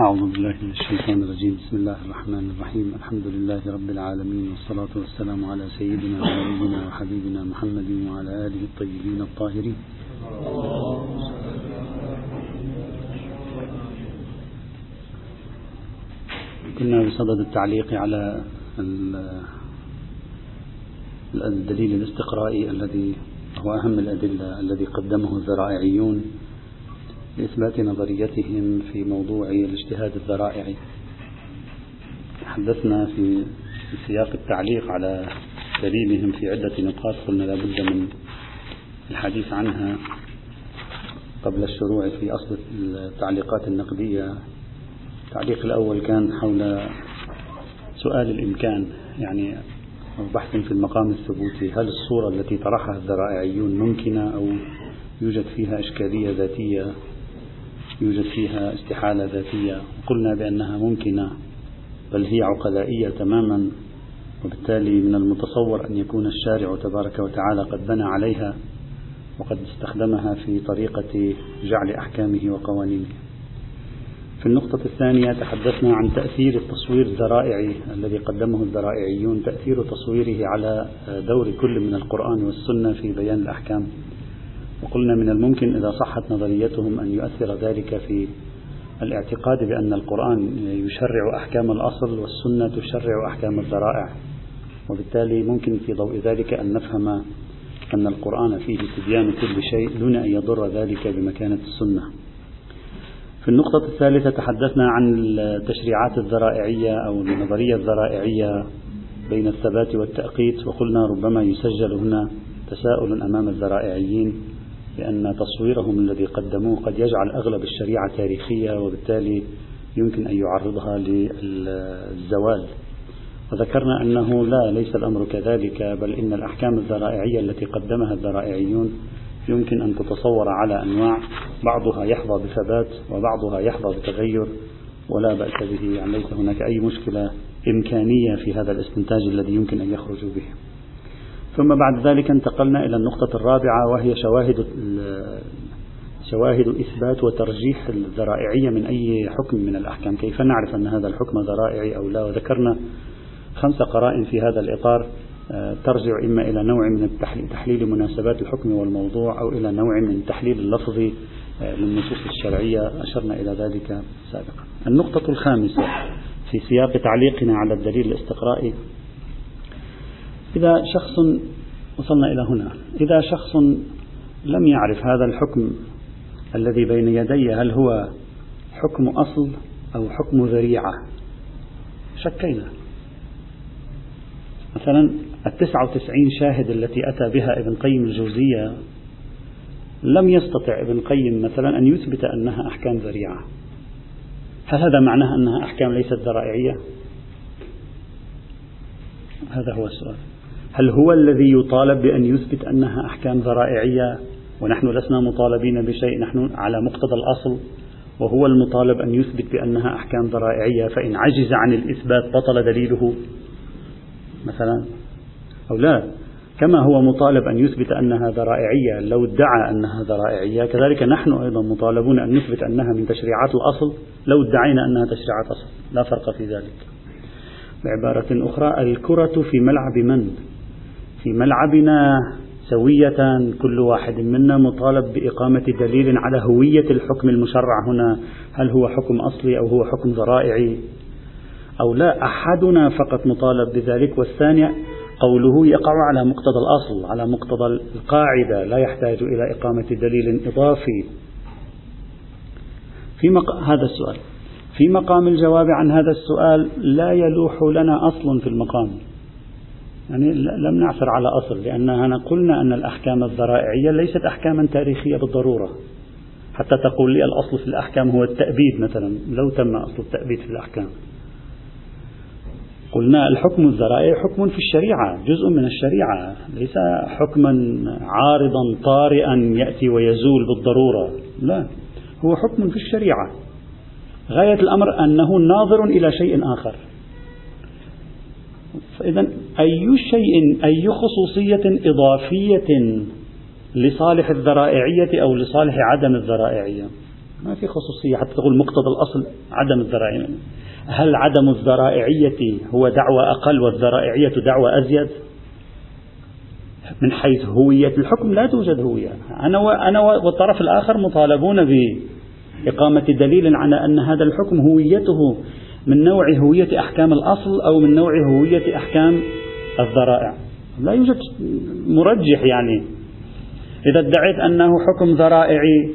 أعوذ بالله من الشيطان الرجيم. بسم الله الرحمن الرحيم. الحمد لله رب العالمين والصلاة والسلام على سيدنا ونبينا وحبيبنا محمد وعلى آله الطيبين الطاهرين. كنا بصدد التعليق على الدليل الاستقرائي الذي هو أهم الأدلة الذي قدمه الذرائعيون لإثبات نظريتهم في موضوع الاجتهاد الذرائعي تحدثنا في سياق التعليق على دليلهم في عدة نقاط قلنا لابد من الحديث عنها قبل الشروع في أصل التعليقات النقدية. التعليق الأول كان حول سؤال الإمكان يعني بحث في المقام الثبوتي. هل الصورة التي طرحها الذرائعيون ممكنة أو يوجد فيها إشكالية ذاتية؟ يوجد فيها استحالة ذاتية. قلنا بأنها ممكنة بل هي عقلائية تماما وبالتالي من المتصور أن يكون الشارع تبارك وتعالى قد بنى عليها وقد استخدمها في طريقة جعل أحكامه وقوانينه. في النقطة الثانية تحدثنا عن تأثير التصوير الذرائعي الذي قدمه الذرائعيون تأثير تصويره على دور كل من القرآن والسنة في بيان الأحكام. وقلنا من الممكن إذا صحت نظريتهم أن يؤثر ذلك في الاعتقاد بأن القرآن يشرع أحكام الأصل والسنة تشرع أحكام الذرائع. وبالتالي ممكن في ضوء ذلك أن نفهم أن القرآن فيه تبيان كل شيء دون أن يضر ذلك بمكانة السنة. في النقطة الثالثة تحدثنا عن التشريعات الذرائعية أو النظرية الذرائعية بين الثبات والتأقيت وقلنا ربما يسجل هنا تساؤل أمام الذرائعيين. لأن تصويرهم الذي قدموه قد يجعل أغلب الشريعة تاريخية وبالتالي يمكن أن يعرضها للزوال. وذكرنا أنه لا ليس الأمر كذلك بل إن الأحكام الذرائعية التي قدمها الذرائعيون يمكن أن تتصور على أنواع بعضها يحظى بثبات وبعضها يحظى بتغير ولا بأس به. يعني ليس هناك أي مشكلة إمكانية في هذا الاستنتاج الذي يمكن أن يخرجوا به. ثم بعد ذلك انتقلنا إلى النقطة الرابعة وهي شواهد شواهد إثبات وترجيح الذرائعية من أي حكم من الأحكام. كيف نعرف أن هذا الحكم ذرائعي أو لا؟ وذكرنا خمس قرائن في هذا الإطار آه، ترجع إما إلى نوع من تحليل مناسبات الحكم والموضوع أو إلى نوع من التحليل اللفظي آه، للنصوص الشرعية. أشرنا إلى ذلك سابقا. النقطة الخامسة في سياق تعليقنا على الدليل الاستقرائي إذا شخص وصلنا إلى هنا. إذا شخص لم يعرف هذا الحكم الذي بين يدي هل هو حكم أصل أو حكم ذريعة؟ شكينا. مثلا التسعة وتسعين شاهد التي أتى بها ابن قيم الجوزية لم يستطع ابن قيم مثلا أن يثبت أنها أحكام ذريعة. هل هذا معناه أنها أحكام ليست ذرائعية؟ هذا هو السؤال. هل هو الذي يطالب بأن يثبت أنها أحكام ذرائعية ونحن لسنا مطالبين بشيء نحن على مقتضى الأصل وهو المطالب أن يثبت بأنها أحكام ذرائعية فإن عجز عن الإثبات بطل دليله؟ مثلا أو لا. كما هو مطالب أن يثبت أنها ذرائعية لو ادعى أنها ذرائعية كذلك نحن أيضا مطالبون أن نثبت أنها من تشريعات الأصل لو ادعينا أنها تشريعات أصل. لا فرق في ذلك. بعبارة أخرى الكرة في ملعب من؟ في ملعبنا سوية كل واحد منا مطالب بإقامة دليل على هوية الحكم المشرع هنا هل هو حكم أصلي أو هو حكم ذرائعي أو لا أحدنا فقط مطالب بذلك والثاني قوله يقع على مقتضى الأصل على مقتضى القاعدة لا يحتاج إلى إقامة دليل إضافي. في مق... هذا السؤال. في مقام الجواب عن هذا السؤال لا يلوح لنا أصل في المقام. يعني لم نعثر على أصل لأننا قلنا أن الأحكام الذرائعية ليست أحكاما تاريخية بالضرورة. حتى تقول لي الأصل في الأحكام هو التأبيد مثلا لو تم أصل التأبيد في الأحكام. قلنا الحكم الذرائع حكم في الشريعة جزء من الشريعة ليس حكما عارضا طارئا يأتي ويزول بالضرورة. لا هو حكم في الشريعة. غاية الأمر أنه ناظر إلى شيء آخر. فإذا أي شيء أي خصوصية إضافية لصالح الذرائعية أو لصالح عدم الذرائعية. ما في خصوصية حتى تقول مقتضى الأصل عدم الذرائع هل عدم الذرائعية هو دعوة أقل والذرائعية دعوة أزيد؟ من حيث هوية الحكم لا توجد هوية. أنا أنا والطرف الآخر مطالبون بإقامة دليل على أن هذا الحكم هويته. من نوع هوية أحكام الأصل أو من نوع هوية أحكام الذرائع. لا يوجد مرجح يعني. إذا ادعيت أنه حكم ذرائعي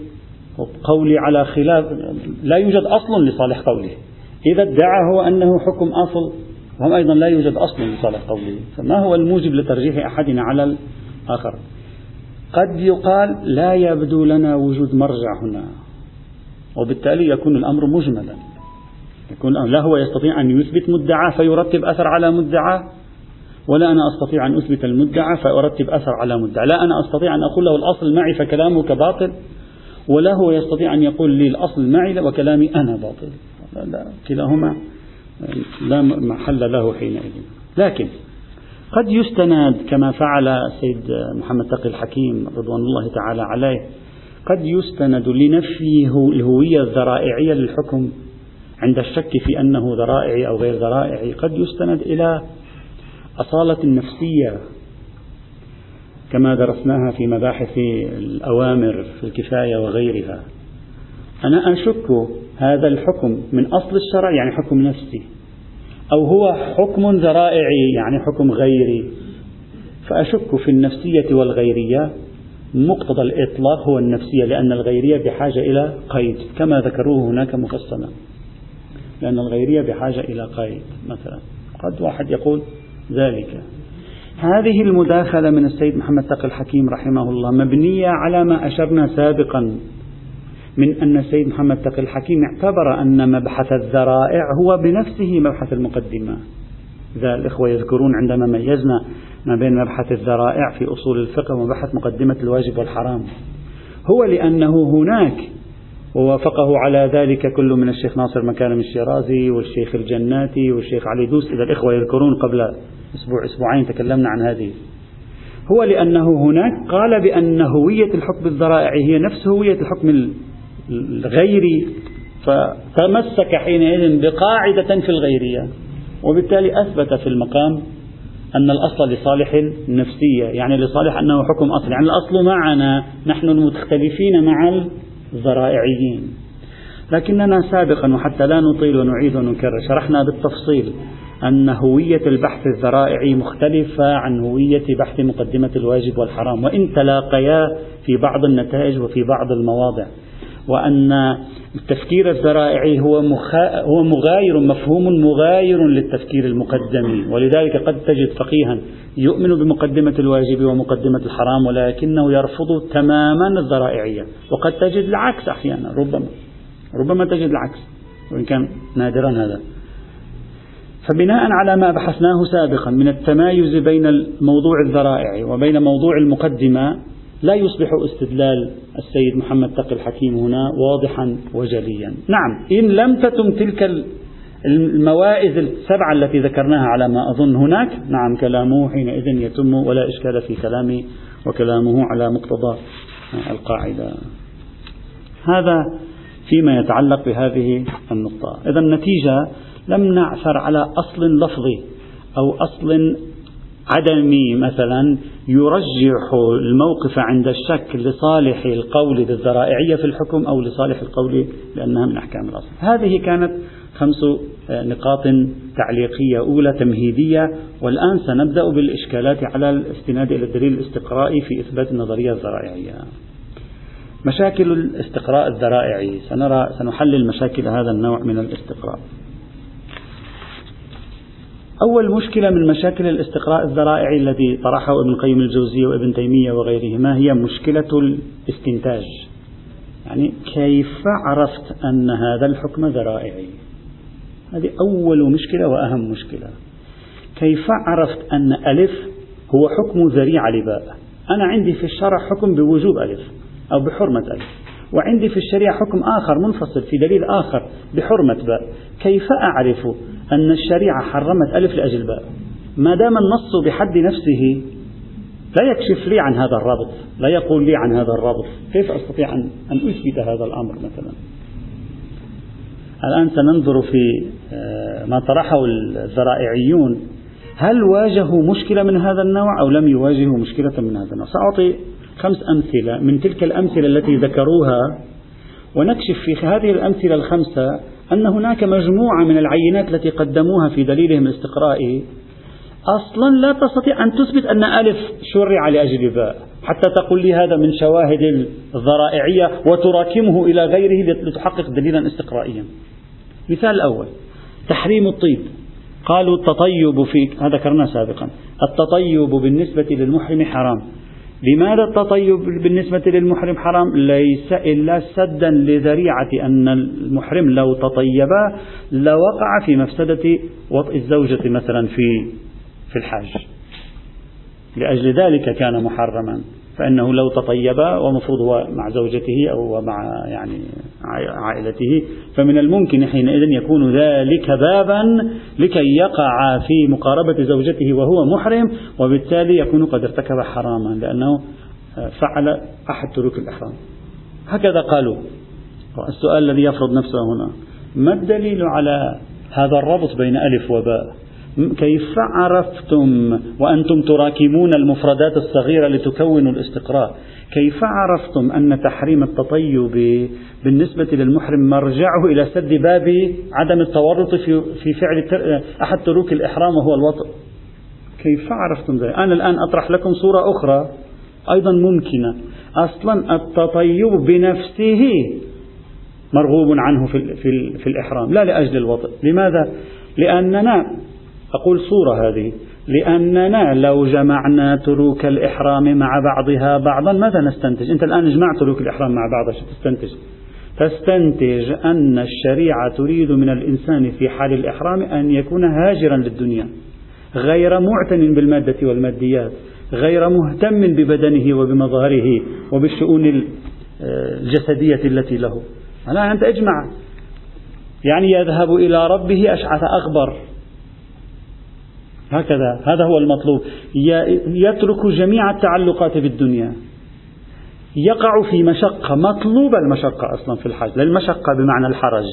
قولي على خلاف لا يوجد أصل لصالح قوله. إذا ادعى هو أنه حكم أصل وهم أيضا لا يوجد أصل لصالح قوله. فما هو الموجب لترجيح أحدنا على الآخر؟ قد يقال لا يبدو لنا وجود مرجع هنا وبالتالي يكون الأمر مجملا. يكون لا هو يستطيع أن يثبت مدعى فيرتب أثر على مدعى ولا أنا أستطيع أن أثبت المدعى فأرتب أثر على مدعى لا أنا أستطيع أن أقول له الأصل معي فكلامك باطل ولا هو يستطيع أن يقول لي الأصل معي وكلامي أنا باطل. لا كلاهما لا محل له حينئذ. لكن قد يستند كما فعل السيد محمد تقي الحكيم رضوان الله تعالى عليه قد يستند لنفي الهوية الذرائعية للحكم عند الشك في أنه ذرائعي أو غير ذرائعي قد يستند إلى أصالة النفسية كما درسناها في مباحث الأوامر في الكفاية وغيرها. أنا أشك هذا الحكم من أصل الشرع يعني حكم نفسي أو هو حكم ذرائعي يعني حكم غيري. فأشك في النفسية والغيرية. مقتضى الإطلاق هو النفسية لأن الغيرية بحاجة إلى قيد كما ذكروه هناك مفصلا. لأن الغيرية بحاجة إلى قيد مثلا. قد واحد يقول ذلك. هذه المداخلة من السيد محمد تقي الحكيم رحمه الله مبنية على ما أشرنا سابقا من أن السيد محمد تقي الحكيم اعتبر أن مبحث الذرائع هو بنفسه مبحث المقدمة. إذا الإخوة يذكرون عندما ميزنا ما بين مبحث الذرائع في أصول الفقه ومبحث مقدمة الواجب والحرام. هو لأنه هناك ووافقه على ذلك كل من الشيخ ناصر مكارم الشيرازي والشيخ الجناتي والشيخ علي دوس. إذا الإخوة يذكرون قبل أسبوع أسبوعين تكلمنا عن هذه. هو لأنه هناك قال بأن هوية الحكم الذرائعي هي نفس هوية الحكم الغيري فتمسك حينئذ بقاعدة في الغيرية وبالتالي أثبت في المقام أن الأصل لصالح النفسية. يعني لصالح أنه حكم أصل يعني الأصل معنا نحن المختلفين مع الذرائعيين لكننا سابقا وحتى لا نطيل ونعيد ونكرر شرحنا بالتفصيل أن هوية البحث الذرائعي مختلفة عن هوية بحث مقدمة الواجب والحرام وإن تلاقيا في بعض النتائج وفي بعض المواضع. وأن التفكير الذرائعي هو مخا... هو مغاير مفهوم مغاير للتفكير المقدمي ولذلك قد تجد فقيها يؤمن بمقدمة الواجب ومقدمة الحرام ولكنه يرفض تماما الذرائعية. وقد تجد العكس أحيانا ربما ربما تجد العكس وإن كان نادرا هذا. فبناء على ما بحثناه سابقا من التمايز بين الموضوع الذرائعي وبين موضوع المقدمة لا يصبح استدلال السيد محمد تقي الحكيم هنا واضحا وجليا. نعم إن لم تتم تلك الموائز السبعة التي ذكرناها على ما أظن هناك نعم كلامه حينئذ يتم ولا إشكال في كلامي وكلامه على مقتضى القاعدة. هذا فيما يتعلق بهذه النقطة. إذا النتيجة لم نعثر على أصل لفظي أو أصل عدمي مثلا يرجح الموقف عند الشك لصالح القول بالذرائعية في الحكم أو لصالح القول بأنها من أحكام الأصل. هذه كانت خمس نقاط تعليقية أولى تمهيدية والآن سنبدأ بالإشكالات على الاستناد إلى الدليل الاستقرائي في إثبات النظرية الذرائعية. مشاكل الاستقراء الذرائعي سنرى سنحلل مشاكل هذا النوع من الاستقراء. أول مشكلة من مشاكل الاستقراء الذرائعي الذي طرحه ابن القيم الجوزية وابن تيمية وغيرهما هي مشكلة الاستنتاج. يعني كيف عرفت أن هذا الحكم ذرائعي؟ هذه أول مشكلة وأهم مشكلة. كيف عرفت أن ألف هو حكم ذريعة لباء؟ أنا عندي في الشرع حكم بوجوب ألف أو بحرمة ألف. وعندي في الشريعة حكم آخر منفصل في دليل آخر بحرمة باء. كيف أعرف أن الشريعة حرمت ألف لأجل باء؟ ما دام النص بحد نفسه لا يكشف لي عن هذا الربط لا يقول لي عن هذا الربط. كيف أستطيع أن أثبت هذا الأمر مثلا؟ الآن سننظر في آه، ما طرحه الذرائعيون هل واجهوا مشكلة من هذا النوع أو لم يواجهوا مشكلة من هذا النوع؟ سأعطي خمس أمثلة من تلك الأمثلة التي ذكروها ونكشف في هذه الأمثلة الخمسة أن هناك مجموعة من العينات التي قدموها في دليلهم الاستقرائي. أصلا لا تستطيع أن تثبت أن ألف شرع لأجل باء حتى تقول لي هذا من شواهد الذرائعية وتراكمه إلى غيره لتحقق دليلا استقرائيا. مثال الأول تحريم الطيب. قالوا التطيب في هذا ذكرنا سابقا التطيب بالنسبة للمحرم حرام. لماذا التطيب بالنسبة للمحرم حرام؟ ليس إلا سدا لذريعة أن المحرم لو تطيب لوقع في مفسدة وطئ الزوجة مثلا في في الحج لأجل ذلك كان محرما. فإنه لو تطيب ومفروض هو مع زوجته أو مع يعني عائلته فمن الممكن حينئذ يكون ذلك بابا لكي يقع في مقاربة زوجته وهو محرم وبالتالي يكون قد ارتكب حراما لأنه فعل أحد ترك الإحرام. هكذا قالوا. السؤال الذي يفرض نفسه هنا ما الدليل على هذا الربط بين ألف وباء؟ كيف عرفتم وأنتم تراكمون المفردات الصغيرة لتكونوا الاستقراء كيف عرفتم أن تحريم التطيب بالنسبة للمحرم مرجعه إلى سد باب عدم التورط في, في فعل أحد تروك الإحرام وهو الوطء كيف عرفتم ذلك؟ أنا الآن أطرح لكم صورة أخرى أيضا ممكنة. أصلا التطيب بنفسه مرغوب عنه في, في, في الإحرام لا لأجل الوطء لماذا؟ لأننا أقول صورة هذه. لأننا لو جمعنا تروك الإحرام مع بعضها بعضا ماذا نستنتج؟ أنت الآن جمعت تروك الإحرام مع بعضها شو تستنتج؟ تستنتج أن الشريعة تريد من الإنسان في حال الإحرام أن يكون هاجرا للدنيا غير معتن بالمادة والماديات غير مهتم ببدنه وبمظهره وبالشؤون الجسدية التي له. الآن أنت اجمع. يعني يذهب إلى ربه أشعث أغبر. هكذا. هذا هو المطلوب. يترك جميع التعلقات بالدنيا يقع في مشقة مطلوب المشقة أصلا في الحج لا المشقة بمعنى الحرج.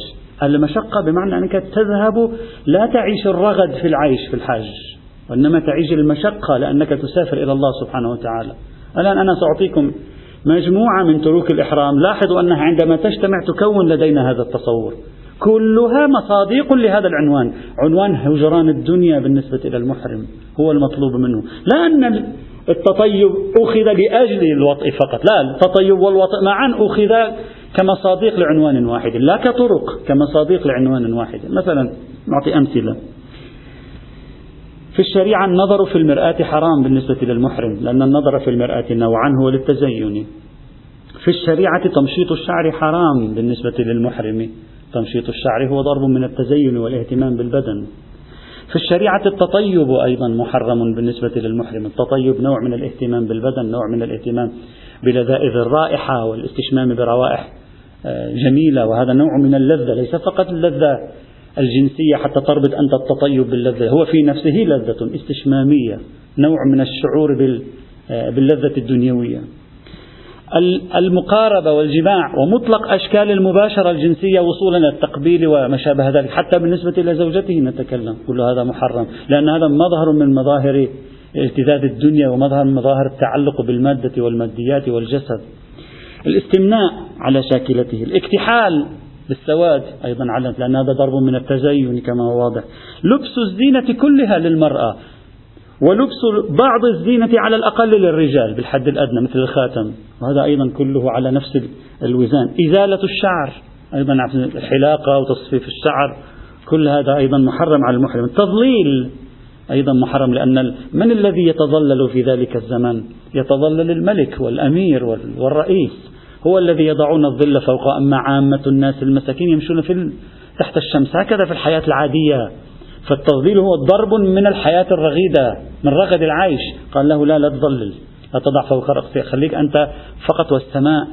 المشقة بمعنى أنك تذهب لا تعيش الرغد في العيش في الحج وإنما تعيش المشقة لأنك تسافر إلى الله سبحانه وتعالى. الآن أنا سأعطيكم مجموعة من تروك الإحرام. لاحظوا أنها عندما تجتمع تكون لدينا هذا التصور. كلها مصاديق لهذا العنوان. عنوان هجران الدنيا بالنسبة إلى المحرم هو المطلوب منه. لا أن التطيب أخذ لأجل الوطء فقط. لا التطيب والوطء معا أخذ كمصاديق لعنوان واحد لا كطرق كمصاديق لعنوان واحد. مثلا نعطي أمثلة. في الشريعة النظر في المرآة حرام بالنسبة للمحرم لأن النظر في المرآة نوعا هو للتزين. في الشريعة تمشيط الشعر حرام بالنسبة للمحرم. تمشيط الشعر هو ضرب من التزين والاهتمام بالبدن. في الشريعة التطيب أيضا محرم بالنسبة للمحرم. التطيب نوع من الاهتمام بالبدن نوع من الاهتمام بلذائذ الرائحة والاستشمام بروائح آه، جميلة. وهذا نوع من اللذة ليس فقط اللذة الجنسية حتى تربط أنت التطيب باللذة. هو في نفسه لذة استشمامية نوع من الشعور آه، باللذة الدنيوية. المقاربة والجماع ومطلق أشكال المباشرة الجنسية وصولا إلى التقبيل وما شابه ذلك. حتى بالنسبة إلى زوجته نتكلم كل هذا محرم لأن هذا مظهر من مظاهر التذاذ الدنيا ومظهر من مظاهر التعلق بالمادة والماديات والجسد. الاستمناء على شاكلته الاكتحال بالسواد أيضا علم لأن هذا ضرب من التزين كما هو واضح. لبس الزينة كلها للمرأة ولبس بعض الزينة على الأقل للرجال بالحد الأدنى مثل الخاتم. وهذا أيضا كله على نفس الوزان. إزالة الشعر أيضا الحلاقة وتصفيف الشعر. كل هذا أيضا محرم على المحرم. التظليل أيضا محرم لأن من الذي يتظلل في ذلك الزمان يتظلل الملك والأمير والرئيس. هو الذي يضعون الظل فوق أما عامة الناس المساكين يمشون في تحت الشمس. هكذا في الحياة العادية. فالتظليل هو ضرب من الحياة الرغيدة من رغد العيش قال له لا لا تظلل لا تضع فوق رأسك خليك أنت فقط والسماء.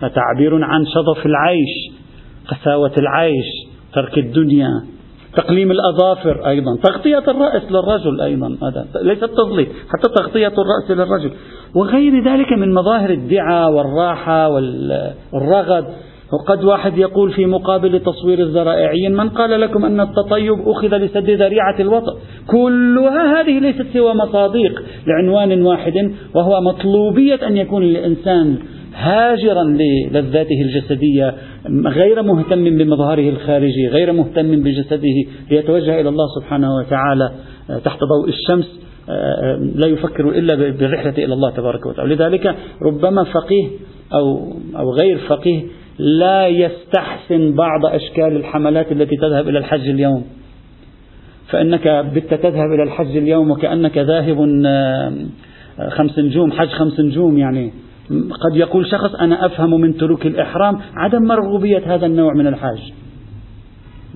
تعبير عن شظف العيش قساوة العيش ترك الدنيا تقليم الأظافر أيضا تغطية الرأس للرجل أيضا. هذا ليس التظليل حتى تغطية الرأس للرجل. وغير ذلك من مظاهر الدعاء والراحة والرغد. وقد واحد يقول في مقابل تصوير الزرائعيين من قال لكم أن التطيب أخذ لسد ذريعة الوطن؟ كلها هذه ليست سوى مصادق لعنوان واحد وهو مطلوبية أن يكون الإنسان هاجرا للذاته الجسدية غير مهتم بمظهره الخارجي غير مهتم بجسده ليتوجه إلى الله سبحانه وتعالى تحت ضوء الشمس لا يفكر إلا بالرحلة إلى الله تبارك وتعالى. لذلك ربما فقيه أو, أو غير فقيه لا يستحسن بعض أشكال الحملات التي تذهب إلى الحج اليوم. فإنك بت تذهب إلى الحج اليوم وكأنك ذاهب آه، خمس نجوم حج خمس نجوم يعني. قد يقول شخص أنا أفهم من ترك الإحرام عدم مرغوبية هذا النوع من الحج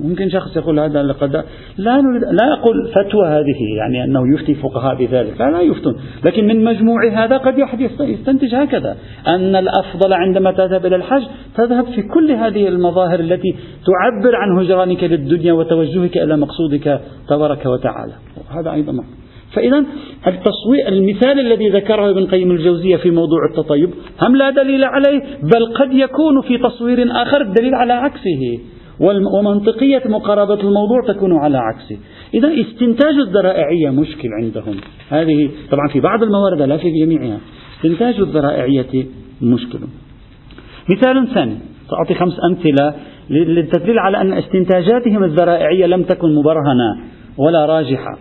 ممكن شخص يقول هذا لقد لا نريد لا أقول فتوى هذه يعني أنه يفتي فقهاء بذلك. لا, لا يفتون. لكن من مجموع هذا قد يستنتج هكذا. أن الأفضل عندما تذهب إلى الحج تذهب في كل هذه المظاهر التي تعبر عن هجرانك للدنيا وتوجهك إلى مقصودك تبارك وتعالى. هذا أيضا. معنى. فإذا التصوير المثال الذي ذكره ابن قيم الجوزية في موضوع التطيب هم لا دليل عليه بل قد يكون في تصوير آخر الدليل على عكسه. ومنطقية مقاربة الموضوع تكون على عكسه. إذا استنتاج الذرائعية مشكل عندهم. هذه طبعا في بعض الموارد لا في جميعها. استنتاج الذرائعية مشكل. مثال ثاني. سأعطي خمس أمثلة للتدليل على أن استنتاجاتهم الذرائعية لم تكن مبرهنة ولا راجحة.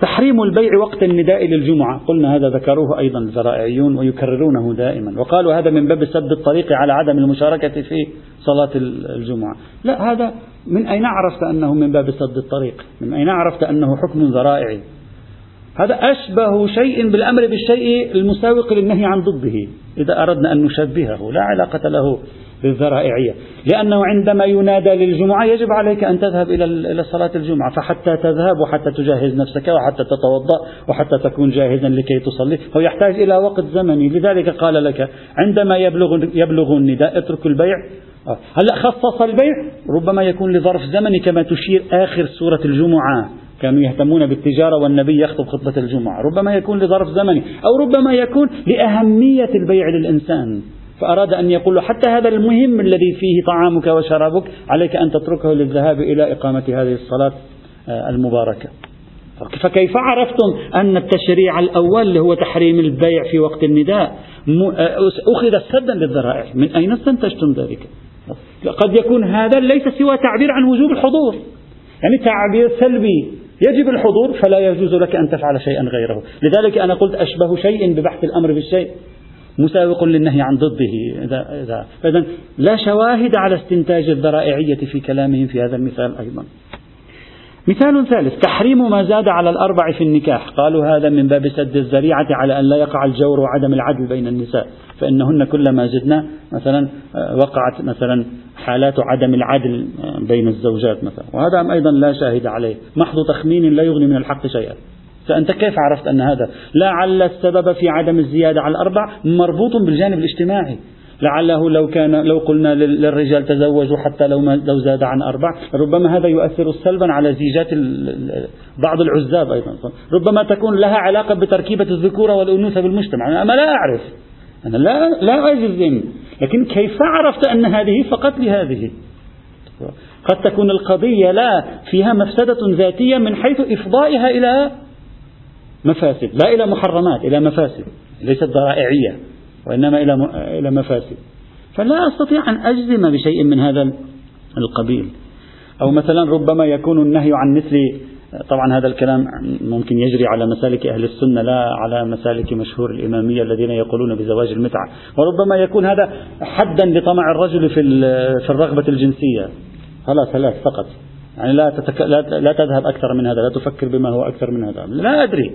تحريم البيع وقت النداء للجمعة. قلنا هذا ذكروه أيضا الذرائعيون ويكررونه دائما. وقالوا هذا من باب سد الطريق على عدم المشاركة في صلاة الجمعة. لا هذا من أين عرفت أنه من باب سد الطريق؟ من أين عرفت أنه حكم ذرائعي هذا أشبه شيء بالأمر بالشيء المساوق للنهي عن ضده إذا أردنا أن نشبهه. لا علاقة له بالذرائعية لأنه عندما ينادى للجمعة يجب عليك أن تذهب إلى صلاة الجمعة فحتى تذهب وحتى تجهز نفسك وحتى تتوضأ وحتى تكون جاهزا لكي تصلي هو يحتاج إلى وقت زمني. لذلك قال لك عندما يبلغ يبلغ النداء اترك البيع. آه. هلأ خصص البيع؟ ربما يكون لظرف زمني كما تشير آخر سورة الجمعة. كانوا يهتمون بالتجارة والنبي يخطب خطبة الجمعة. ربما يكون لظرف زمني أو ربما يكون لأهمية البيع للإنسان. فأراد أن يقول حتى هذا المهم الذي فيه طعامك وشرابك عليك أن تتركه للذهاب إلى إقامة هذه الصلاة آه، المباركة. فكيف عرفتم أن التشريع الأول اللي هو تحريم البيع في وقت النداء آه، أخذ سدا للذرائع؟ من أين استنتجتم ذلك؟ قد يكون هذا ليس سوى تعبير عن وجوب الحضور. يعني تعبير سلبي يجب الحضور فلا يجوز لك أن تفعل شيئا غيره. لذلك أنا قلت أشبه شيء ببحث الأمر بالشيء. مساوق للنهي عن ضده. إذا إذا فإذا لا شواهد على استنتاج الذرائعية في كلامهم في هذا المثال أيضا. مثال ثالث تحريم ما زاد على الأربع في النكاح. قالوا هذا من باب سد الذريعة على أن لا يقع الجور وعدم العدل بين النساء فإنهن كلما زدنا مثلا آه، وقعت مثلا حالات عدم العدل آه، بين الزوجات مثلا. وهذا أيضا لا شاهد عليه. محض تخمين لا يغني من الحق شيئا. فأنت كيف عرفت أن هذا؟ لعل السبب في عدم الزيادة على الأربع مربوط بالجانب الاجتماعي. لعله لو كان لو قلنا للرجال تزوجوا حتى لو ما لو زاد عن أربع ربما هذا يؤثر سلبا على زيجات بعض العزاب أيضا. ربما تكون لها علاقة بتركيبة الذكورة والأنوثة بالمجتمع. أنا لا أعرف. أنا لا لا أجزم لكن كيف عرفت أن هذه فقط لهذه؟ قد تكون القضية لا فيها مفسدة ذاتية من حيث إفضائها إلى مفاسد. لا إلى محرمات إلى مفاسد. ليست ذرائعية وإنما إلى إلى مفاسد. فلا أستطيع أن أجزم بشيء من هذا القبيل. أو مثلا ربما يكون النهي عن مثل طبعا هذا الكلام ممكن يجري على مسالك أهل السنة لا على مسالك مشهور الإمامية الذين يقولون بزواج المتعة. وربما يكون هذا حدا لطمع الرجل في في الرغبة الجنسية. خلاص ثلاث فقط. يعني لا, تتك... لا, لا تذهب أكثر من هذا لا تفكر بما هو أكثر من هذا. لا أدري.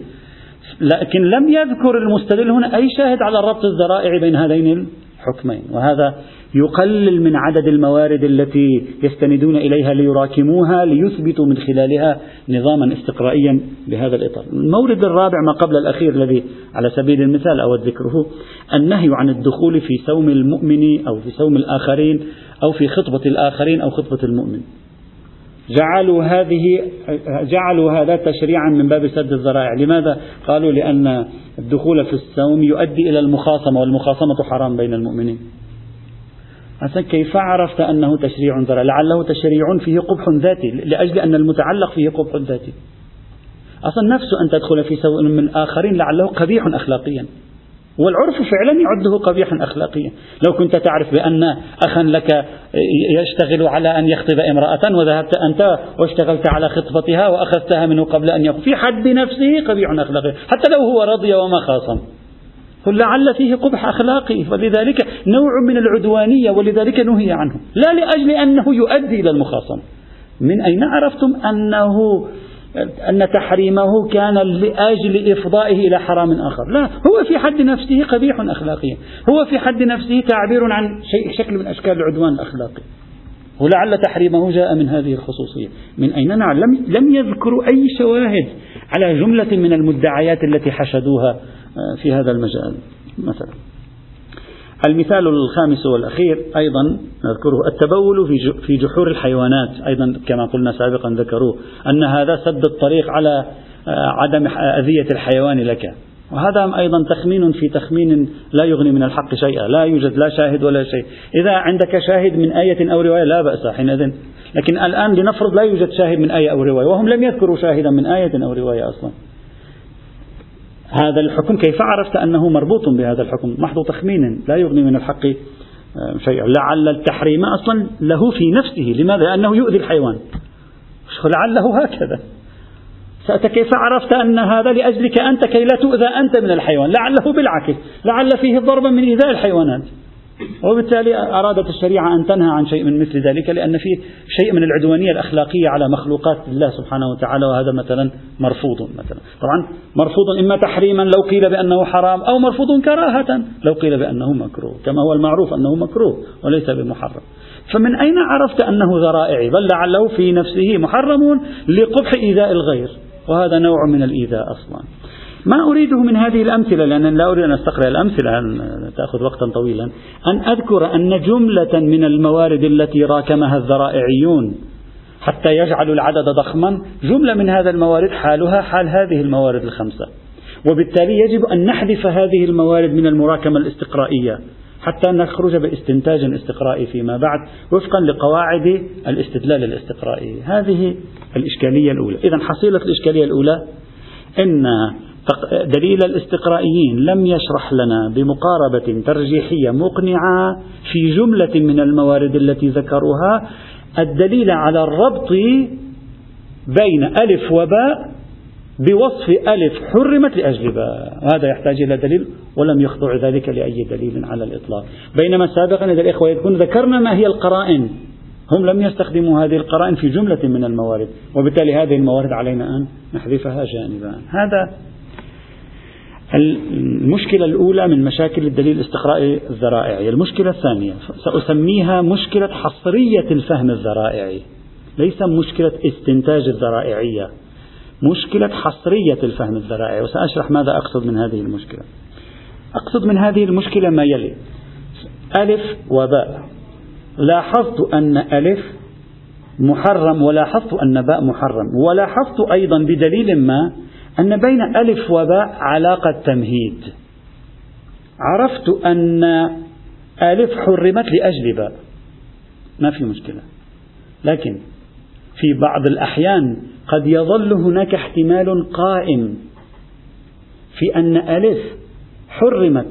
لكن لم يذكر المستدل هنا أي شاهد على ربط الذرائع بين هذين الحكمين. وهذا يقلل من عدد الموارد التي يستندون إليها ليراكموها ليثبتوا من خلالها نظاما استقرائيا بهذا الإطار. المورد الرابع ما قبل الأخير الذي على سبيل المثال أود ذكره النهي عن الدخول في سوم المؤمن أو في سوم الآخرين أو في خطبة الآخرين أو خطبة المؤمن. جعلوا هذه جعلوا هذا تشريعا من باب سد الذرائع، لماذا؟ قالوا لأن الدخول في السوم يؤدي إلى المخاصمة والمخاصمة حرام بين المؤمنين. حسن كيف عرفت أنه تشريع ذرائع؟ لعله تشريع فيه قبح ذاتي لأجل أن المتعلق فيه قبح ذاتي. أصلا نفسه أن تدخل في سوء من آخرين لعله قبيح أخلاقيا. والعرف فعلا يعده قبيحا أخلاقيا. لو كنت تعرف بأن أخا لك يشتغل على أن يخطب امرأة وذهبت أنت واشتغلت على خطبتها وأخذتها منه قبل أن يخطب في حد نفسه قبيح أخلاقي. حتى لو هو رضي وما خاصم قل لعل فيه قبح أخلاقي. ولذلك نوع من العدوانية ولذلك نهي عنه. لا لأجل أنه يؤدي إلى المخاصمة. من أين عرفتم أنه أن تحريمه كان لأجل إفضائه إلى حرام آخر. لا هو في حد نفسه قبيح أخلاقيا هو في حد نفسه تعبير عن شيء شكل من أشكال العدوان الأخلاقي. ولعل تحريمه جاء من هذه الخصوصية. من أين نعلم؟ لم يذكروا أي شواهد على جملة من المدعيات التي حشدوها آه، في هذا المجال مثلا. المثال الخامس والأخير أيضا نذكره التبول في جحور الحيوانات أيضا كما قلنا سابقا ذكروه أن هذا سد الطريق على آه، عدم أذية الحيوان لك. وهذا أيضا تخمين في تخمين لا يغني من الحق شيئا لا يوجد لا شاهد ولا شيء. إذا عندك شاهد من آية أو رواية لا بأس حينئذ. لكن الآن لنفرض لا يوجد شاهد من آية أو رواية وهم لم يذكروا شاهدا من آية أو رواية أصلا. هذا الحكم كيف عرفت أنه مربوط بهذا الحكم؟ محض تخمين لا يغني من الحق آه، شيئا. لعل التحريم أصلا له في نفسه. لماذا؟ لأنه يؤذي الحيوان. لعله هكذا. كيف عرفت أن هذا لأجلك أنت كي لا تؤذى أنت من الحيوان؟ لعله بالعكس. لعل فيه ضربا من إيذاء الحيوانات. وبالتالي أرادت الشريعة أن تنهى عن شيء من مثل ذلك لأن فيه شيء من العدوانية الأخلاقية على مخلوقات الله سبحانه وتعالى وهذا مثلا مرفوض مثلا. طبعا مرفوض إما تحريما لو قيل بأنه حرام أو مرفوض كراهة لو قيل بأنه مكروه كما هو المعروف أنه مكروه وليس بمحرم. فمن أين عرفت أنه ذرائعي بل لعله في نفسه محرم لقبح إيذاء الغير وهذا نوع من الإيذاء أصلا. ما أريده من هذه الأمثلة لأن لا أريد أن أستقرأ الأمثلة تأخذ وقتا طويلا. أن أذكر أن جملة من الموارد التي راكمها الذرائعيون حتى يجعلوا العدد ضخما جملة من هذا الموارد حالها حال هذه الموارد الخمسة. وبالتالي يجب أن نحذف هذه الموارد من المراكمة الاستقرائية حتى نخرج باستنتاج استقرائي فيما بعد وفقا لقواعد الاستدلال الاستقرائي. هذه الإشكالية الأولى. إذا حصيلة الإشكالية الأولى أن دليل الاستقرائيين لم يشرح لنا بمقاربة ترجيحية مقنعة في جملة من الموارد التي ذكروها. الدليل على الربط بين ألف وباء بوصف ألف حرمت لأجل باء. هذا يحتاج إلى دليل ولم يخضع ذلك لأي دليل على الإطلاق. بينما سابقا إذا الإخوة يذكرون ذكرنا ما هي القرائن. هم لم يستخدموا هذه القرائن في جملة من الموارد وبالتالي هذه الموارد علينا أن نحذفها جانبا. هذا المشكلة الأولى من مشاكل الدليل الاستقرائي الذرائعي المشكلة الثانية. سأسميها مشكلة حصرية الفهم الذرائعي ليس مشكلة استنتاج الذرائعية مشكلة حصرية الفهم الذرائعي. وسأشرح ماذا أقصد من هذه المشكلة. أقصد من هذه المشكلة ما يلي. ألف وباء. لاحظت أن ألف محرم ولاحظت أن باء محرم ولاحظت أيضا بدليل ما أن بين ألف وباء علاقة تمهيد. عرفت أن ألف حرمت لأجل باء. ما في مشكلة. لكن في بعض الأحيان قد يظل هناك احتمال قائم في أن ألف حرمت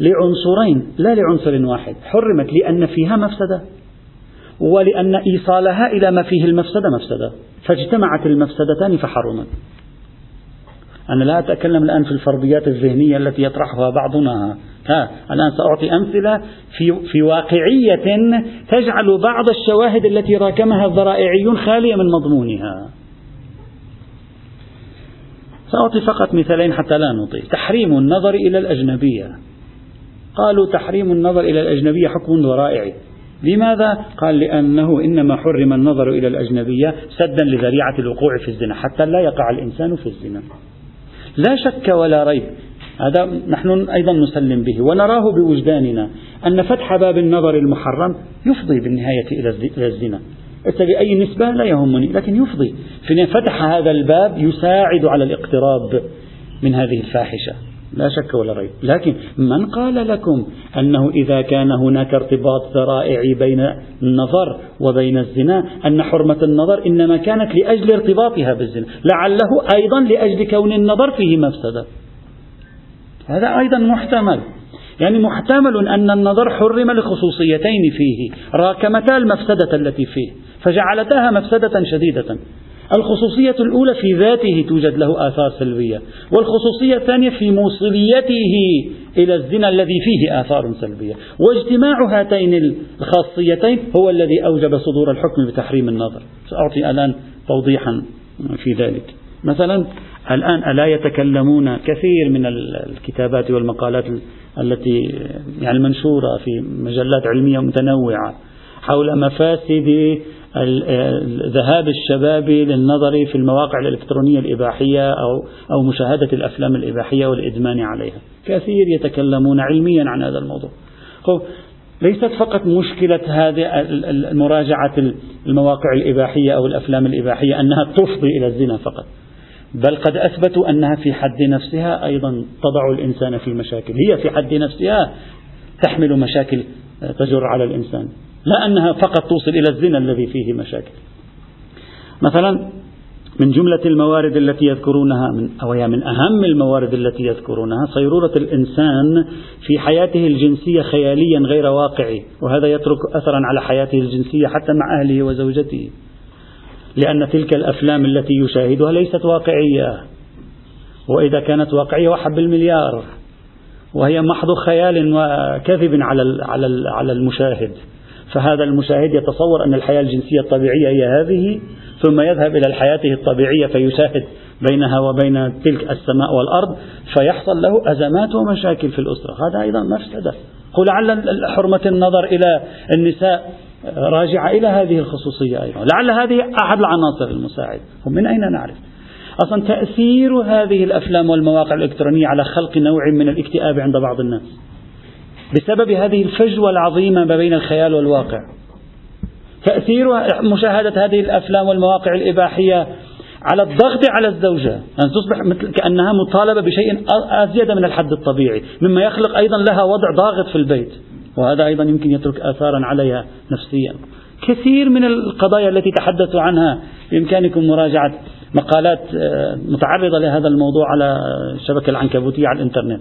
لعنصرين لا لعنصر واحد حرمت لأن فيها مفسدة ولأن إيصالها إلى ما فيه المفسدة مفسدة فاجتمعت المفسدتان فحرمت. أنا لا أتكلم الآن في الفرضيات الذهنية التي يطرحها بعضنا. ها الآن سأعطي أمثلة في, في واقعية تجعل بعض الشواهد التي راكمها الذرائعيون خالية من مضمونها. سأعطي فقط مثالين حتى لا نطيل. تحريم النظر إلى الأجنبية. قالوا تحريم النظر إلى الأجنبية حكم ذرائعي. لماذا؟ قال لأنه إنما حرم النظر إلى الأجنبية سدا لذريعة الوقوع في الزنا حتى لا يقع الإنسان في الزنا. لا شك ولا ريب. هذا نحن أيضا نسلم به. ونراه بوجداننا أن فتح باب النظر المحرم يفضي بالنهاية إلى الزنا. بأي نسبة لا يهمني لكن يفضي. في فتح هذا الباب يساعد على الاقتراب من هذه الفاحشة. لا شك ولا ريب. لكن من قال لكم أنه إذا كان هناك ارتباط ذرائعي بين النظر وبين الزنا أن حرمة النظر إنما كانت لأجل ارتباطها بالزنا لعله أيضا لأجل كون النظر فيه مفسدة. هذا أيضا محتمل. يعني محتمل أن النظر حرم لخصوصيتين فيه راكمتا المفسدة التي فيه فجعلتها مفسدة شديدة. الخصوصية الأولى في ذاته توجد له آثار سلبية والخصوصية الثانية في موصليته إلى الزنا الذي فيه آثار سلبية. واجتماع هاتين الخاصيتين هو الذي أوجب صدور الحكم بتحريم النظر. سأعطي الآن توضيحا في ذلك. مثلا الآن ألا يتكلمون كثير من الكتابات والمقالات التي يعني المنشورة في مجلات علمية متنوعة حول مفاسد ذهاب الشباب للنظر في المواقع الإلكترونية الإباحية أو أو مشاهدة الأفلام الإباحية والإدمان عليها. كثير يتكلمون علميا عن هذا الموضوع. ليست فقط مشكلة هذه مراجعة المواقع الإباحية أو الأفلام الإباحية أنها تفضي إلى الزنا فقط بل قد أثبتوا أنها في حد نفسها أيضا تضع الإنسان في مشاكل. هي في حد نفسها تحمل مشاكل تجر على الإنسان. لا أنها فقط توصل إلى الزنا الذي فيه مشاكل. مثلا من جملة الموارد التي يذكرونها من أو من أهم الموارد التي يذكرونها صيرورة الإنسان في حياته الجنسية خياليا غير واقعي وهذا يترك أثرا على حياته الجنسية حتى مع أهله وزوجته. لأن تلك الأفلام التي يشاهدها ليست واقعية. وإذا كانت واقعية وحب المليار وهي محض خيال وكذب على على المشاهد. فهذا المشاهد يتصور أن الحياة الجنسية الطبيعية هي هذه ثم يذهب إلى حياته الطبيعية فيشاهد بينها وبين تلك السماء والأرض فيحصل له أزمات ومشاكل في الأسرة. هذا أيضا مفسدة قل لعل حرمة النظر إلى النساء راجعة إلى هذه الخصوصية أيضا. لعل هذه أحد العناصر المساعدة ومن أين نعرف؟ أصلا تأثير هذه الأفلام والمواقع الإلكترونية على خلق نوع من الاكتئاب عند بعض الناس. بسبب هذه الفجوة العظيمة ما بين الخيال والواقع. تأثير مشاهدة هذه الأفلام والمواقع الإباحية على الضغط على الزوجة. أن يعني تصبح مثل كأنها مطالبة بشيء أزيد من الحد الطبيعي مما يخلق أيضا لها وضع ضاغط في البيت وهذا أيضا يمكن يترك آثارا عليها نفسيا. كثير من القضايا التي تحدثوا عنها بإمكانكم مراجعة مقالات آه، متعرضة لهذا الموضوع على الشبكة العنكبوتية على الإنترنت.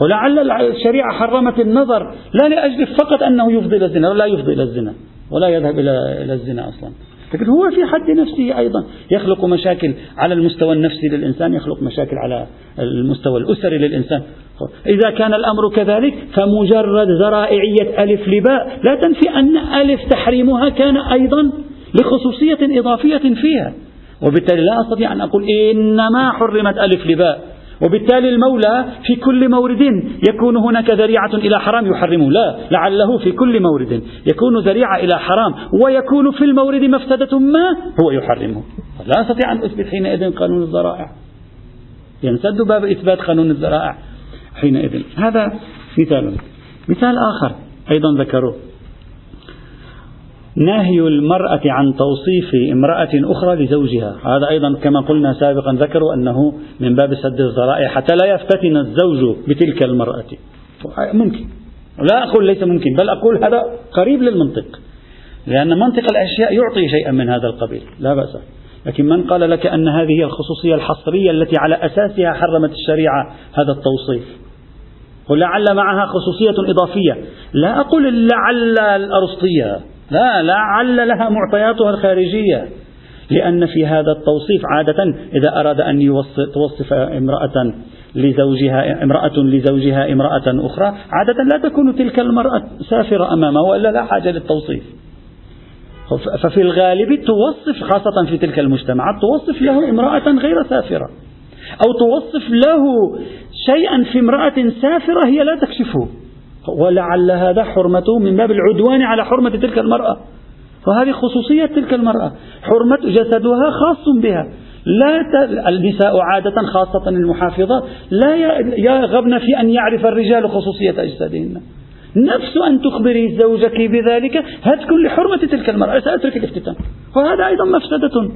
ولعل الشريعة حرمت النظر لا لأجل فقط أنه يفضي إلى الزنا لا يفضي إلى الزنا ولا يذهب إلى إلى الزنا أصلا. لكن هو في حد نفسه أيضا يخلق مشاكل على المستوى النفسي للإنسان يخلق مشاكل على المستوى الأسري للإنسان. إذا كان الأمر كذلك فمجرد ذرائعية ألف لباء لا تنفي أن ألف تحريمها كان أيضا لخصوصية إضافية فيها. وبالتالي لا أستطيع أن أقول إنما حرمت ألف لباء. وبالتالي المولى في كل مورد يكون هناك ذريعة إلى حرام يحرمه. لا لعله في كل مورد يكون ذريعة إلى حرام ويكون في المورد مفسدة ما هو يحرمه. لا أستطيع أن أثبت حينئذ قانون الذرائع ينسد باب إثبات قانون الذرائع حينئذ. هذا مثال. مثال آخر أيضا ذكروه. نهي المرأة عن توصيف امرأة أخرى لزوجها. هذا أيضا كما قلنا سابقا ذكروا أنه من باب سد الذرائع حتى لا يفتتن الزوج بتلك المرأة. ممكن. لا أقول ليس ممكن بل أقول هذا قريب للمنطق. لأن منطق الأشياء يعطي شيئا من هذا القبيل لا بأس. لكن من قال لك أن هذه الخصوصية الحصرية التي على أساسها حرمت الشريعة هذا التوصيف؟ ولعل معها خصوصية إضافية. لا أقول لعل الأرسطية. لا لعل لها معطياتها الخارجية. لأن في هذا التوصيف عادة إذا أراد أن توصف امرأة لزوجها امرأة لزوجها امرأة أخرى عادة لا تكون تلك المرأة سافرة أمامه وإلا لا حاجة للتوصيف. ففي الغالب توصف خاصة في تلك المجتمعات توصف له امرأة غير سافرة أو توصف له شيئا في امرأة سافرة هي لا تكشفه. ولعل هذا حرمته من باب العدوان على حرمة تلك المرأة. وهذه خصوصية تلك المرأة. حرمة جسدها خاص بها. لا ت... النساء عادة خاصة المحافظات لا يرغبن في أن يعرف الرجال خصوصية أجسادهن. نفس أن تخبري زوجك بذلك هتك لحرمة تلك المرأة. سأترك الافتتان وهذا أيضا مفسدة.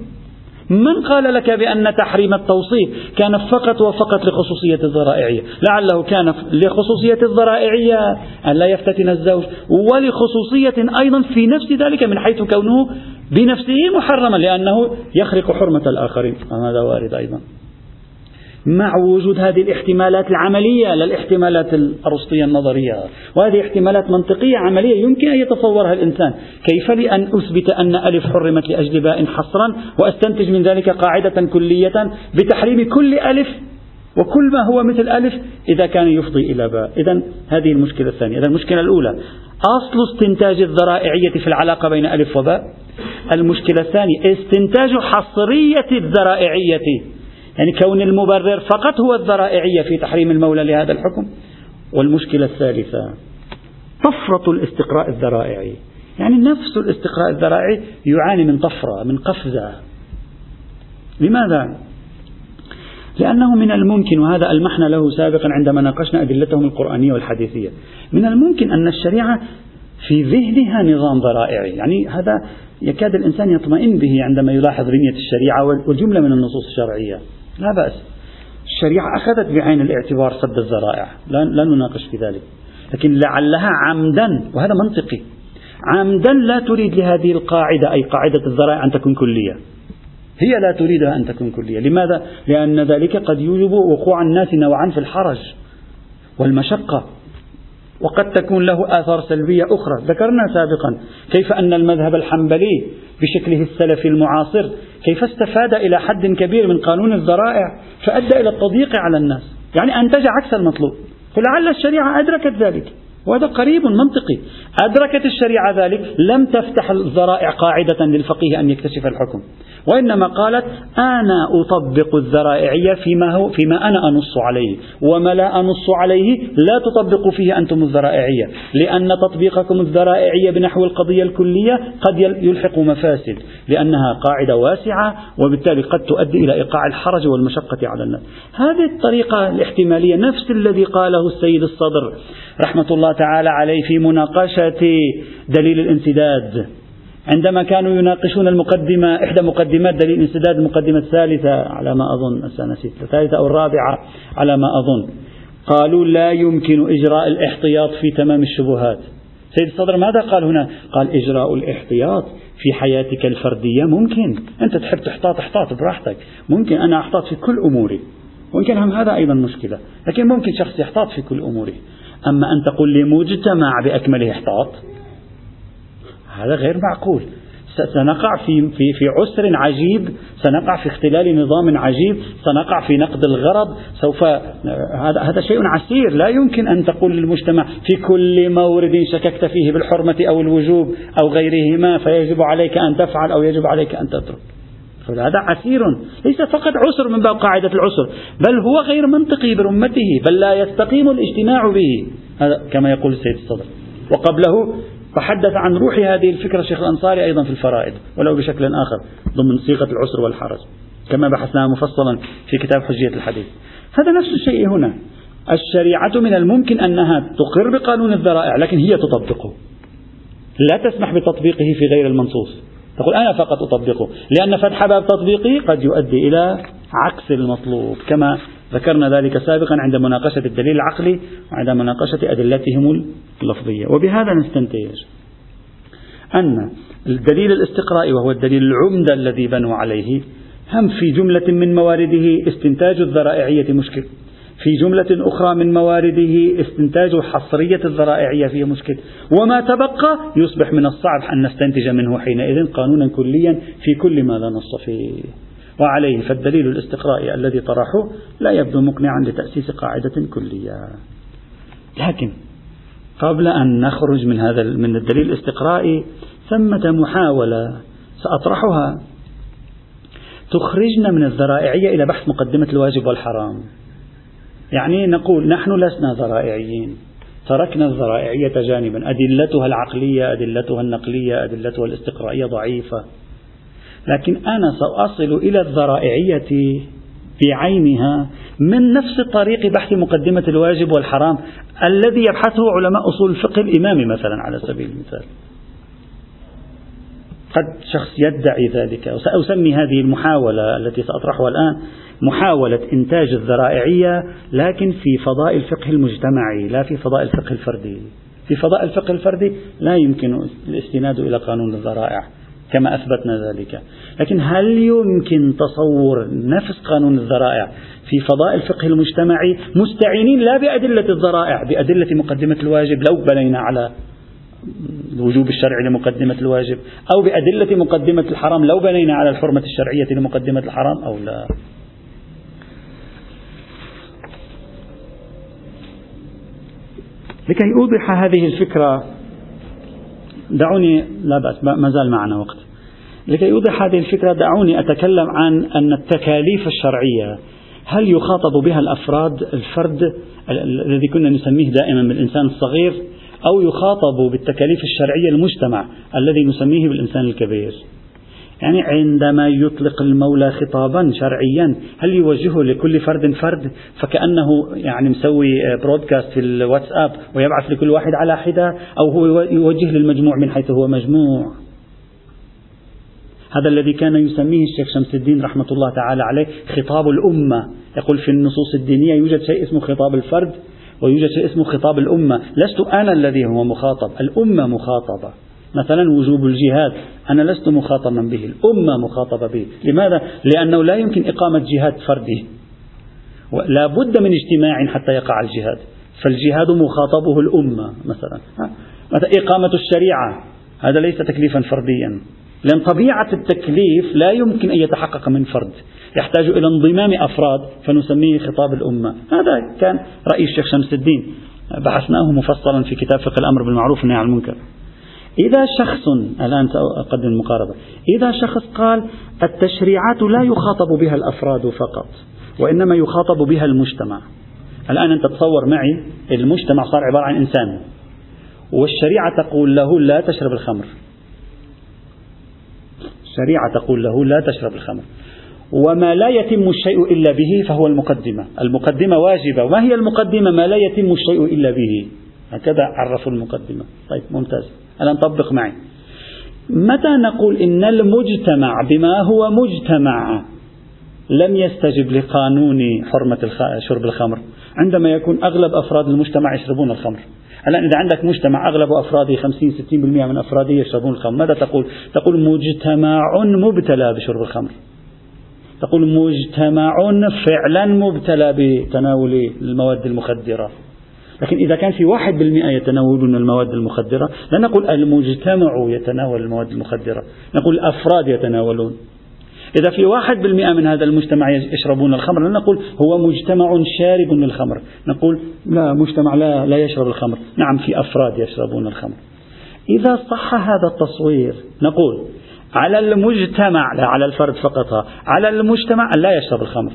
من قال لك بأن تحريم التوصيف كان فقط وفقط لخصوصية الذرائعية لعله كان لخصوصية الذرائعية أن لا يفتتن الزوج ولخصوصية أيضا في نفس ذلك من حيث كونه بنفسه محرما لأنه يخرق حرمة الآخرين. هذا وارد أيضا. مع وجود هذه الاحتمالات العملية لا الاحتمالات الأرسطية النظرية. وهذه احتمالات منطقية عملية يمكن أن يتصورها الإنسان. كيف لأن أثبت أن ألف حرمت لأجل باء حصرا وأستنتج من ذلك قاعدة كلية بتحريم كل ألف وكل ما هو مثل ألف إذا كان يفضي إلى باء. إذا هذه المشكلة الثانية. إذا المشكلة الأولى أصل استنتاج الذرائعية في العلاقة بين ألف وباء. المشكلة الثانية استنتاج حصرية الذرائعية يعني كون المبرر فقط هو الذرائعية في تحريم المولى لهذا الحكم. والمشكلة الثالثة طفرة الاستقراء الذرائعي. يعني نفس الاستقراء الذرائعي يعاني من طفرة من قفزة. لماذا؟ لأنه من الممكن وهذا ألمحنا له سابقا عندما ناقشنا أدلتهم القرآنية والحديثية. من الممكن أن الشريعة في ذهنها نظام ذرائعي. يعني هذا يكاد الإنسان يطمئن به عندما يلاحظ بنية الشريعة والجملة من النصوص الشرعية. لا بأس. الشريعة أخذت بعين الاعتبار سد الذرائع لا, لا نناقش في ذلك. لكن لعلها عمدا وهذا منطقي. عمدا لا تريد لهذه القاعدة أي قاعدة الذرائع أن تكون كلية. هي لا تريدها أن تكون كلية. لماذا؟ لأن ذلك قد يوجب وقوع الناس نوعا في الحرج والمشقة. وقد تكون له آثار سلبية أخرى. ذكرنا سابقا كيف أن المذهب الحنبلي بشكله السلفي المعاصر كيف استفاد إلى حد كبير من قانون الذرائع فأدى إلى التضييق على الناس. يعني أنتج عكس المطلوب. فلعل الشريعة أدركت ذلك. وهذا قريب منطقي. أدركت الشريعة ذلك لم تفتح الذرائع قاعدة للفقيه أن يكتشف الحكم. وإنما قالت أنا أطبق الذرائعية فيما, هو فيما أنا أنص عليه. وما لا أنص عليه لا تطبقوا فيه أنتم الذرائعية لأن تطبيقكم الذرائعية بنحو القضية الكلية قد يلحق مفاسد. لأنها قاعدة واسعة وبالتالي قد تؤدي إلى إيقاع الحرج والمشقة على الناس. هذه الطريقة الاحتمالية نفس الذي قاله السيد الصدر رحمة الله تعالى عليه في مناقشة دليل الانسداد. عندما كانوا يناقشون المقدمة إحدى مقدمات دليل الانسداد المقدمة الثالثة على ما أظن نسيت الثالثة أو الرابعة على ما أظن. قالوا لا يمكن إجراء الاحتياط في تمام الشبهات. سيد الصدر ماذا قال هنا؟ قال إجراء الاحتياط في حياتك الفردية ممكن. أنت تحب تحتاط احتاط براحتك. ممكن أنا أحتاط في كل أموري. وإن كان هذا أيضا مشكلة. لكن ممكن شخص يحتاط في كل أموره أما أن تقول لي مجتمع بأكمله احتاط هذا غير معقول سنقع في في في عسر عجيب، سنقع في اختلال نظام عجيب، سنقع في نقد الغرض، سوف هذا هذا شيء عسير، لا يمكن أن تقول للمجتمع في كل مورد شككت فيه بالحرمة أو الوجوب أو غيرهما فيجب عليك أن تفعل أو يجب عليك أن تترك. فهذا عسير. ليس فقط عسر من باب قاعدة العسر بل هو غير منطقي برمته بل لا يستقيم الاجتماع به. هذا كما يقول السيد الصدر. وقبله تحدث عن روح هذه الفكرة الشيخ الأنصاري أيضا في الفرائض ولو بشكل آخر ضمن صيغة العسر والحرج كما بحثناها مفصلا في كتاب حجية الحديث. هذا نفس الشيء هنا. الشريعة من الممكن أنها تقر بقانون الذرائع لكن هي تطبقه. لا تسمح بتطبيقه في غير المنصوص. تقول أنا فقط أطبقه لأن فتح باب تطبيقه قد يؤدي إلى عكس المطلوب كما ذكرنا ذلك سابقا عند مناقشة الدليل العقلي وعند مناقشة أدلتهم اللفظية. وبهذا نستنتج أن الدليل الاستقرائي وهو الدليل العمدة الذي بنوا عليه هم في جملة من موارده استنتاج الذرائعية مشكل. في جملة أخرى من موارده استنتاج حصرية الذرائعية فيه مشكل وما تبقى يصبح من الصعب أن نستنتج منه حينئذ قانونا كليا في كل ما لا نص فيه. وعليه فالدليل الاستقرائي الذي طرحه لا يبدو مقنعا لتأسيس قاعدة كلية. لكن قبل أن نخرج من هذا من الدليل الاستقرائي ثمة محاولة سأطرحها. تخرجنا من الذرائعية إلى بحث مقدمة الواجب والحرام. يعني نقول نحن لسنا ذرائعيين. تركنا الذرائعية جانبا. أدلتها العقلية أدلتها النقلية أدلتها الاستقرائية ضعيفة. لكن أنا سأصل إلى الذرائعية بعينها من نفس طريق بحث مقدمة الواجب والحرام الذي يبحثه علماء أصول الفقه الإمامي مثلا على سبيل المثال. قد شخص يدعي ذلك. وسأسمي هذه المحاولة التي سأطرحها الآن. محاولة إنتاج الذرائعية لكن في فضاء الفقه المجتمعي لا في فضاء الفقه الفردي. في فضاء الفقه الفردي لا يمكن الاستناد إلى قانون الذرائع كما أثبتنا ذلك. لكن هل يمكن تصور نفس قانون الذرائع في فضاء الفقه المجتمعي مستعينين لا بأدلة الذرائع بأدلة مقدمة الواجب لو بنينا على الوجوب الشرعي لمقدمة الواجب أو بأدلة مقدمة الحرام لو بنينا على الحرمة الشرعية لمقدمة الحرام أو لا؟ لكي أوضح هذه الفكرة دعوني لا بأس ما زال معنا وقت. لكي أوضح هذه الفكرة دعوني أتكلم عن أن التكاليف الشرعية هل يخاطب بها الأفراد الفرد الذي كنا نسميه دائما بالإنسان الصغير أو يخاطب بالتكاليف الشرعية المجتمع الذي نسميه بالإنسان الكبير؟ يعني عندما يطلق المولى خطابا شرعيا هل يوجهه لكل فرد فرد؟ فكأنه يعني مسوي برودكاست في الواتساب ويبعث لكل واحد على حدة أو هو يوجه للمجموع من حيث هو مجموع. هذا الذي كان يسميه الشيخ شمس الدين رحمة الله تعالى عليه خطاب الأمة. يقول في النصوص الدينية يوجد شيء اسمه خطاب الفرد ويوجد شيء اسمه خطاب الأمة. لست أنا الذي هو مخاطب الأمة مخاطبة. مثلا وجوب الجهاد أنا لست مخاطبا به الأمة مخاطبة به. لماذا؟ لأنه لا يمكن إقامة جهاد فردي. لا بد من اجتماع حتى يقع الجهاد. فالجهاد مخاطبه الأمة مثلا. إقامة الشريعة هذا ليس تكليفا فرديا. لأن طبيعة التكليف لا يمكن أن يتحقق من فرد. يحتاج إلى انضمام أفراد فنسميه خطاب الأمة. هذا كان رأي الشيخ شمس الدين. بحثناه مفصلا في كتاب فقه الأمر بالمعروف والنهي عن المنكر. إذا شخص الآن سأقدم المقاربة إذا شخص قال التشريعات لا يخاطب بها الأفراد فقط وإنما يخاطب بها المجتمع. الآن أنت تصور معي المجتمع صار عبارة عن إنسان والشريعة تقول له لا تشرب الخمر. الشريعة تقول له لا تشرب الخمر. وما لا يتم الشيء إلا به فهو المقدمة. المقدمة واجبة. وما هي المقدمة؟ ما لا يتم الشيء إلا به. هكذا عرفوا المقدمة. طيب ممتاز. الآن طبق معي. متى نقول إن المجتمع بما هو مجتمع لم يستجب لقانون حرمة شرب الخمر؟ عندما يكون أغلب أفراد المجتمع يشربون الخمر. الآن إذا عندك مجتمع أغلب أفراده 50 60% من أفراده يشربون الخمر ماذا تقول؟ تقول مجتمع مبتلى بشرب الخمر. تقول مجتمع فعلا مبتلى بتناول المواد المخدرة. لكن إذا كان في واحد بالمئة يتناولون المواد المخدرة لا نقول المجتمع يتناول المواد المخدرة نقول الأفراد يتناولون. إذا في واحد بالمئة من هذا المجتمع يشربون الخمر لا نقول هو مجتمع شارب للخمر نقول لا مجتمع لا, لا يشرب الخمر. نعم في أفراد يشربون الخمر. إذا صح هذا التصوير نقول على المجتمع لا على الفرد فقط على المجتمع لا يشرب الخمر.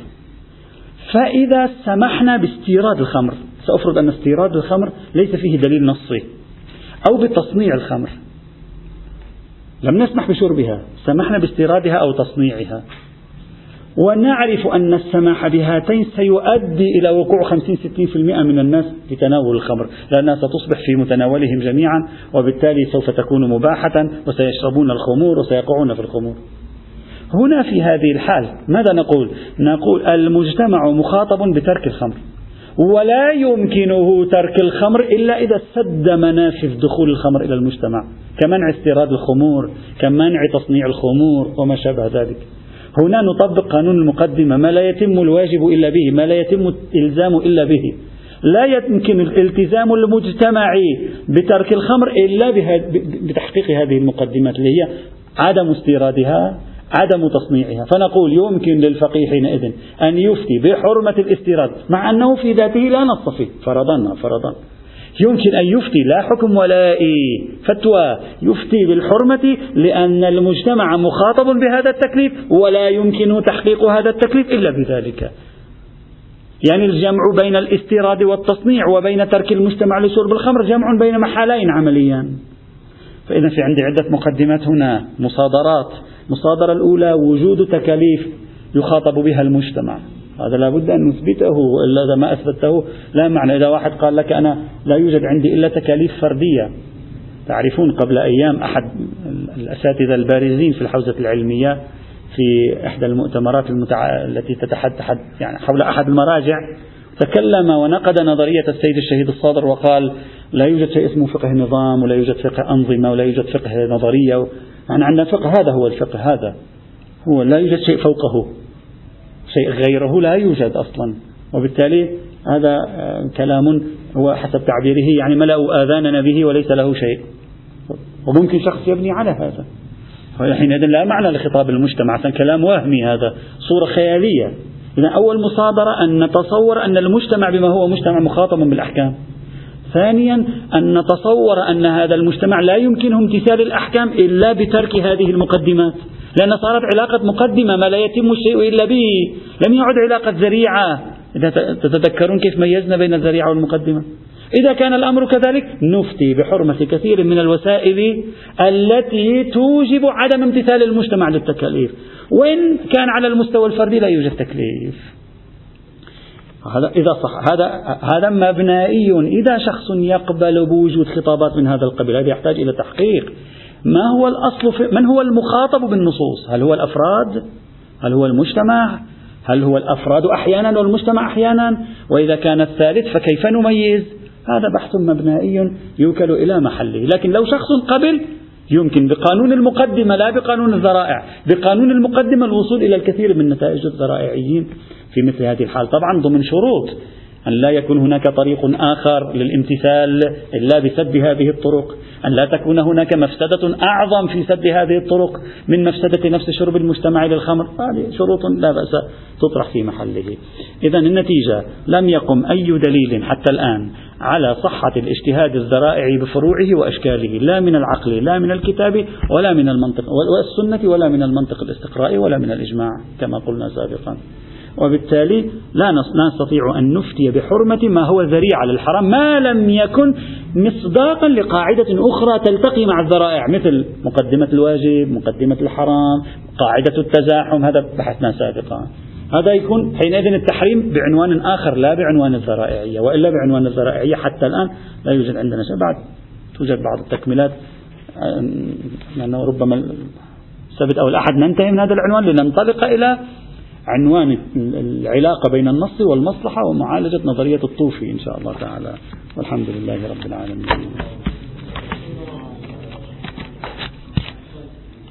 فإذا سمحنا باستيراد الخمر سأفرض أن استيراد الخمر ليس فيه دليل نصي أو بتصنيع الخمر. لم نسمح بشربها سمحنا باستيرادها أو تصنيعها. ونعرف أن السماح بهاتين سيؤدي إلى وقوع 50-60% من الناس في تناول الخمر لأنها ستصبح في متناولهم جميعا وبالتالي سوف تكون مباحة وسيشربون الخمور وسيقعون في الخمور. هنا في هذه الحال ماذا نقول؟ نقول المجتمع مخاطب بترك الخمر. ولا يمكنه ترك الخمر إلا إذا سد منافذ دخول الخمر إلى المجتمع. كمنع استيراد الخمور كمنع تصنيع الخمور وما شابه ذلك. هنا نطبق قانون المقدمة ما لا يتم الواجب إلا به ما لا يتم الإلزام إلا به. لا يمكن الالتزام المجتمعي بترك الخمر إلا بتحقيق هذه المقدمات اللي هي عدم استيرادها عدم تصنيعها. فنقول يمكن للفقيه حينئذ أن يفتي بحرمة الاستيراد مع أنه في ذاته لا نص فيه فرضا فرضا. يمكن أن يفتي لا حكم ولا فتوى يفتي بالحرمة لأن المجتمع مخاطب بهذا التكليف ولا يمكن تحقيق هذا التكليف إلا بذلك. يعني الجمع بين الاستيراد والتصنيع وبين ترك المجتمع لشرب الخمر جمع بين محالين عمليا. فإذا في عندي عدة مقدمات هنا. مصادرات. المصادرة الأولى وجود تكاليف يخاطب بها المجتمع. هذا لابد أن نثبته وإلا إذا ما أثبته لا معنى. إذا واحد قال لك أنا لا يوجد عندي إلا تكاليف فردية. تعرفون قبل أيام أحد الأساتذة البارزين في الحوزة العلمية في إحدى المؤتمرات المتع... التي تتحدث يعني حول أحد المراجع تكلم ونقد نظرية السيد الشهيد الصادر وقال لا يوجد شيء اسمه فقه نظام ولا يوجد فقه أنظمة ولا يوجد فقه نظرية. يعني عندنا فقه هذا هو الفقه هذا هو لا يوجد شيء فوقه شيء غيره لا يوجد أصلا. وبالتالي هذا آه، كلام هو حسب تعبيره يعني ملأوا آذاننا به وليس له شيء. وممكن شخص يبني على هذا. حينئذ لا معنى لخطاب المجتمع كلام وهمي هذا صورة خيالية. إذا أول مصادرة أن نتصور أن المجتمع بما هو مجتمع مخاطب بالأحكام. ثانيا أن نتصور أن هذا المجتمع لا يمكنه امتثال الأحكام إلا بترك هذه المقدمات لأن صارت علاقة مقدمة ما لا يتم الشيء إلا به لم يعد علاقة ذريعة. إذا تتذكرون كيف ميزنا بين الذريعة والمقدمة؟ إذا كان الأمر كذلك نفتي بحرمة كثير من الوسائل التي توجب عدم امتثال المجتمع للتكاليف. وإن كان على المستوى الفردي لا يوجد تكليف. هذا إذا صح. هذا هذا مبنائي. إذا شخص يقبل بوجود خطابات من هذا القبيل هذا يحتاج إلى تحقيق. ما هو الأصل في من هو المخاطب بالنصوص؟ هل هو الأفراد؟ هل هو المجتمع؟ هل هو الأفراد أحيانا والمجتمع أحيانا؟ وإذا كان الثالث فكيف نميز؟ هذا بحث مبنائي يوكل إلى محله. لكن لو شخص قبل يمكن بقانون المقدمة لا بقانون الذرائع. بقانون المقدمة الوصول إلى الكثير من نتائج الذرائعيين في مثل هذه الحال. طبعا ضمن شروط أن لا يكون هناك طريق آخر للامتثال إلا بسد هذه الطرق أن لا تكون هناك مفسدة أعظم في سد هذه الطرق من مفسدة نفس شرب المجتمع للخمر. هذه شروط لا بأس تطرح في محله. إذا النتيجة لم يقم أي دليل حتى الآن على صحة الاجتهاد الذرائعي بفروعه وأشكاله لا من العقل لا من الكتاب ولا من المنطق والسنة ولا من المنطق الاستقرائي ولا من الإجماع كما قلنا سابقا. وبالتالي لا نستطيع أن نفتي بحرمة ما هو ذريعة للحرام ما لم يكن مصداقا لقاعدة أخرى تلتقي مع الذرائع مثل مقدمة الواجب مقدمة الحرام قاعدة التزاحم هذا بحثنا سابقا. هذا يكون حينئذ التحريم بعنوان آخر لا بعنوان الذرائعية وإلا بعنوان الذرائعية حتى الآن لا يوجد عندنا شيء. بعد توجد بعض التكملات لأنه ربما السبت أو الأحد ننتهي من هذا العنوان لننطلق إلى عنوان العلاقة بين النص والمصلحة ومعالجة نظرية الطوفي إن شاء الله تعالى. والحمد لله رب العالمين.